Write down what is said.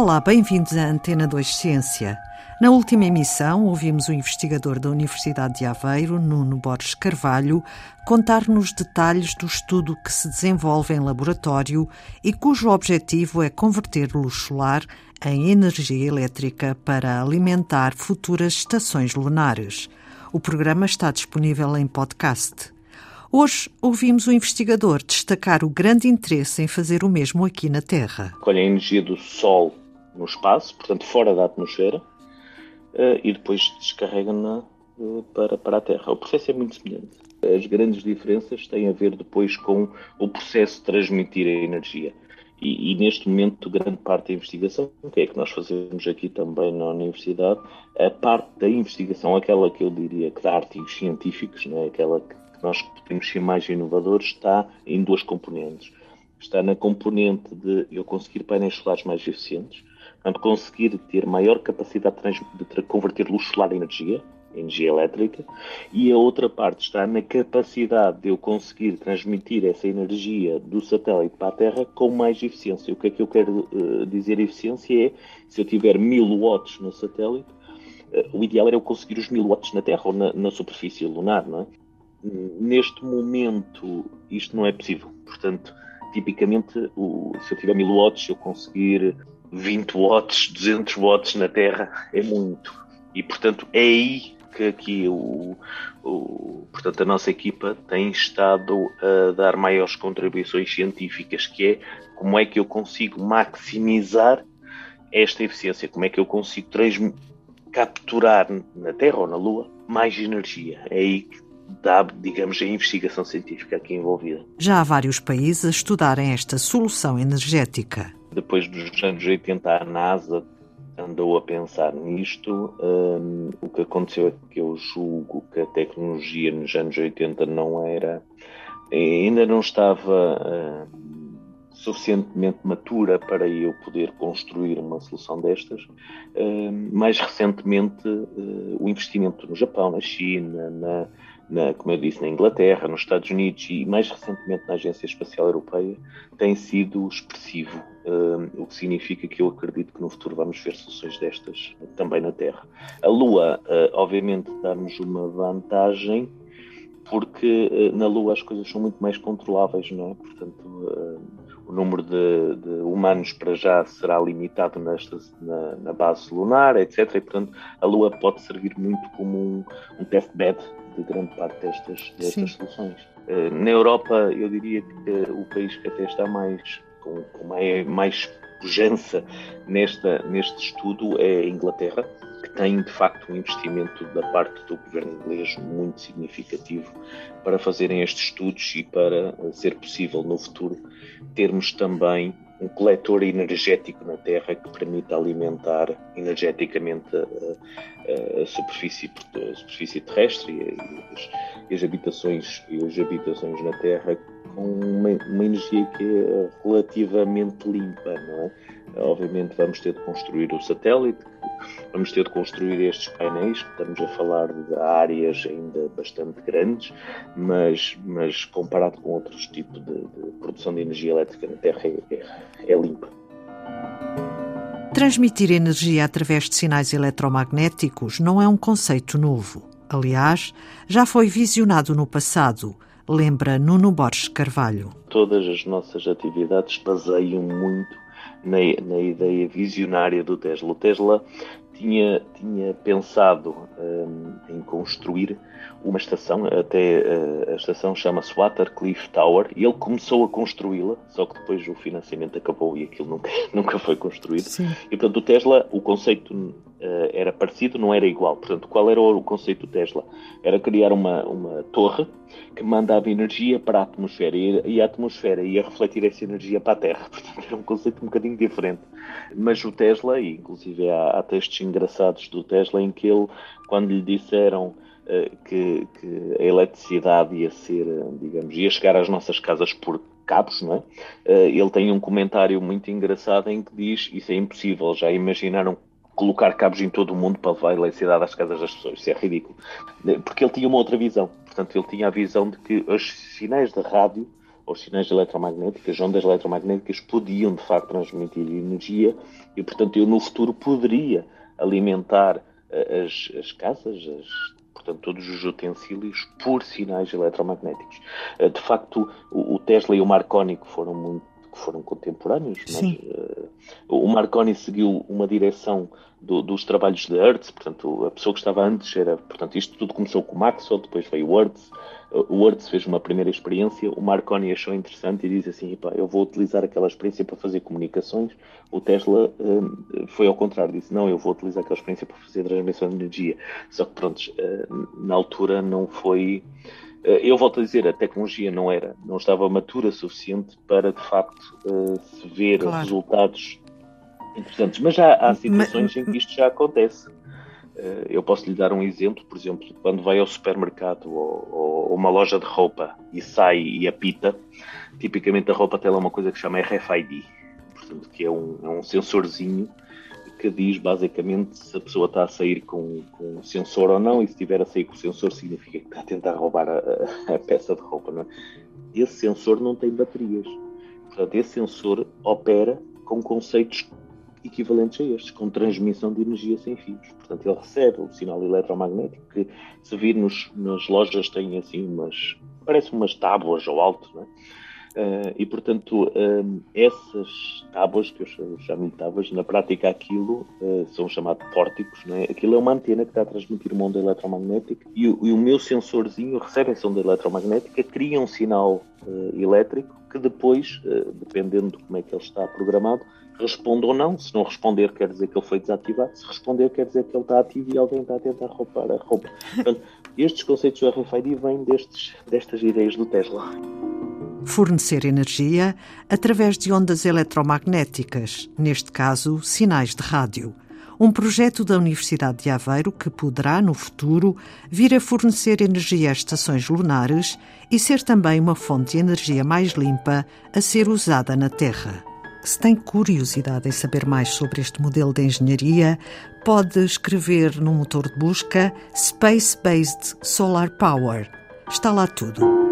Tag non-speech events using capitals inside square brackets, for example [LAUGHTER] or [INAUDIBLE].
Olá, bem-vindos à Antena 2 Ciência. Na última emissão, ouvimos o investigador da Universidade de Aveiro, Nuno Borges Carvalho, contar-nos detalhes do estudo que se desenvolve em laboratório e cujo objetivo é converter luz solar em energia elétrica para alimentar futuras estações lunares. O programa está disponível em podcast. Hoje ouvimos o investigador destacar o grande interesse em fazer o mesmo aqui na Terra. Colhe a energia do Sol no espaço, portanto fora da atmosfera, uh, e depois descarrega-na uh, para, para a Terra. O processo é muito semelhante. As grandes diferenças têm a ver depois com o processo de transmitir a energia. E, e, neste momento, grande parte da investigação, o que é que nós fazemos aqui também na universidade, a parte da investigação, aquela que eu diria que dá artigos científicos, né, aquela que nós podemos ser mais inovadores, está em duas componentes. Está na componente de eu conseguir painéis solares mais eficientes, portanto, conseguir ter maior capacidade de, converter luz solar em energia, energia elétrica, e a outra parte está na capacidade de eu conseguir transmitir essa energia do satélite para a Terra com mais eficiência. O que é que eu quero uh, dizer eficiência é, se eu tiver 1000 watts no satélite, uh, o ideal era eu conseguir os 1000 watts na Terra ou na, na superfície lunar, não é? Neste momento, isto não é possível. Portanto, tipicamente, o, se eu tiver 1000 watts, eu conseguir 20 watts, 200 watts na Terra é muito. E, portanto, é aí que aqui o, o, portanto, a nossa equipa tem estado a dar maiores contribuições científicas, que é como é que eu consigo maximizar esta eficiência, como é que eu consigo capturar na Terra ou na Lua mais energia. É aí que da, digamos, a investigação científica aqui envolvida. Já há vários países a estudarem esta solução energética. Depois dos anos 80, a NASA andou a pensar nisto. Um, o que aconteceu é que eu julgo que a tecnologia nos anos 80 não era, ainda não estava um, suficientemente matura para eu poder construir uma solução destas. Um, mais recentemente, uh, o investimento no Japão, na China, na na, como eu disse, na Inglaterra, nos Estados Unidos e mais recentemente na Agência Espacial Europeia, tem sido expressivo, um, o que significa que eu acredito que no futuro vamos ver soluções destas também na Terra. A Lua, uh, obviamente, dá-nos uma vantagem, porque uh, na Lua as coisas são muito mais controláveis, não é? Portanto, uh, o número de, de, humanos para já será limitado nesta, na, na, base lunar, etc. E, portanto, a Lua pode servir muito como um, um testbed de grande parte destas, destas soluções. Uh, na Europa, eu diria que uh, o país que até está mais com, com mais, mais pujança nesta, neste estudo é a Inglaterra, que tem de facto um investimento da parte do governo inglês muito significativo para fazerem estes estudos e para ser possível no futuro termos também um coletor energético na Terra que permita alimentar energeticamente a, a, superfície, a superfície terrestre e as, as, habitações e as habitações na Terra uma, uma energia que é relativamente limpa, não é? Obviamente vamos ter de construir o satélite, vamos ter de construir estes painéis, estamos a falar de áreas ainda bastante grandes, mas, mas comparado com outros tipos de, de produção de energia elétrica na Terra é, é, é limpa. Transmitir energia através de sinais eletromagnéticos não é um conceito novo. Aliás, já foi visionado no passado, lembra Nuno Borges Carvalho. Todas as nossas atividades baseiam muito na, na ideia visionária do Tesla. O Tesla tinha, tinha pensado um, em construir uma estação, até uh, a estação chama-se Watercliff Tower, e ele começou a construí-la, só que depois o financiamento acabou e aquilo nunca, [LAUGHS] nunca foi construído. Sim. E portanto o Tesla, o conceito uh, era parecido, não era igual. Portanto, qual era o conceito do Tesla? Era criar uma, uma torre que mandava energia para a atmosfera e, e a atmosfera ia refletir essa energia para a Terra. [LAUGHS] Portanto, era um conceito um bocadinho diferente. Mas o Tesla, e inclusive há, há textos engraçados do Tesla em que ele, quando lhe disseram uh, que, que, a eletricidade ia ser, digamos, ia chegar às nossas casas por cabos, não é? Ele tem um comentário muito engraçado em que diz isso é impossível, já imaginaram colocar cabos em todo o mundo para levar a eletricidade às casas das pessoas. Isso é ridículo. Porque ele tinha uma outra visão. Portanto, ele tinha a visão de que os sinais de rádio aos sinais eletromagnéticos, ondas eletromagnéticas podiam de facto transmitir energia e, portanto, eu no futuro poderia alimentar uh, as, as casas, as portanto, todos os utensílios por sinais eletromagnéticos. Uh, de facto, o, Tesla e o Marconi, que foram muito que foram contemporâneos, mas o Marconi seguiu uma direção do, dos trabalhos de Hertz, portanto, a pessoa que estava antes era, portanto, isto tudo começou com o Maxwell, depois veio o Hertz, o Hertz fez uma primeira experiência, o Marconi achou interessante e disse assim, eu vou utilizar aquela experiência para fazer comunicações, o Tesla uh, foi ao contrário, disse, não, eu vou utilizar aquela experiência para fazer transmissão de energia, só que pronto, uh, na altura não foi eh, eu volto a dizer, a tecnologia não era, não estava matura suficiente para de facto uh, se ver claro. resultados interessantes. Mas já há situações Mas... em que isto já acontece. Uh, eu posso lhe dar um exemplo, por exemplo, quando vai ao supermercado ou, ou, uma loja de roupa e sai e apita, tipicamente a roupa tem lá uma coisa que se chama RFID, portanto, que é um, é um sensorzinho que diz basicamente se a pessoa está a sair com, com sensor ou não, e se estiver a sair com o sensor significa que está a tentar roubar a, a peça de roupa. Não é? Esse sensor não tem baterias. Portanto, esse sensor opera com conceitos equivalentes a estes, com transmissão de energia sem fios. Portanto, ele recebe o sinal eletromagnético que, se vir nos, nas lojas, tem assim umas, parece umas tábuas ao alto, não é? Uh, e, portanto, uh, essas tábuas, que eu chamo de tábuas, na prática aquilo uh, são chamados pórticos, não é? aquilo é uma antena que está a transmitir uma onda eletromagnética e, e o meu sensorzinho recebe essa onda eletromagnética, cria um sinal elétrico que depois, dependendo de como é que ele está programado, responde ou não. Se não responder, quer dizer que ele foi desativado. Se responder, quer dizer que ele está ativo e alguém está a tentar roubar a roupa. Portanto, estes conceitos do RFID vêm destes, destas ideias do Tesla fornecer energia através de ondas eletromagnéticas, neste caso, sinais de rádio. Um projeto da Universidade de Aveiro que poderá, no futuro, vir a fornecer energia a estações lunares e ser também uma fonte de energia mais limpa a ser usada na Terra. Se tem curiosidade em saber mais sobre este modelo de engenharia, pode escrever no motor de busca Space Based Solar Power. Está lá tudo.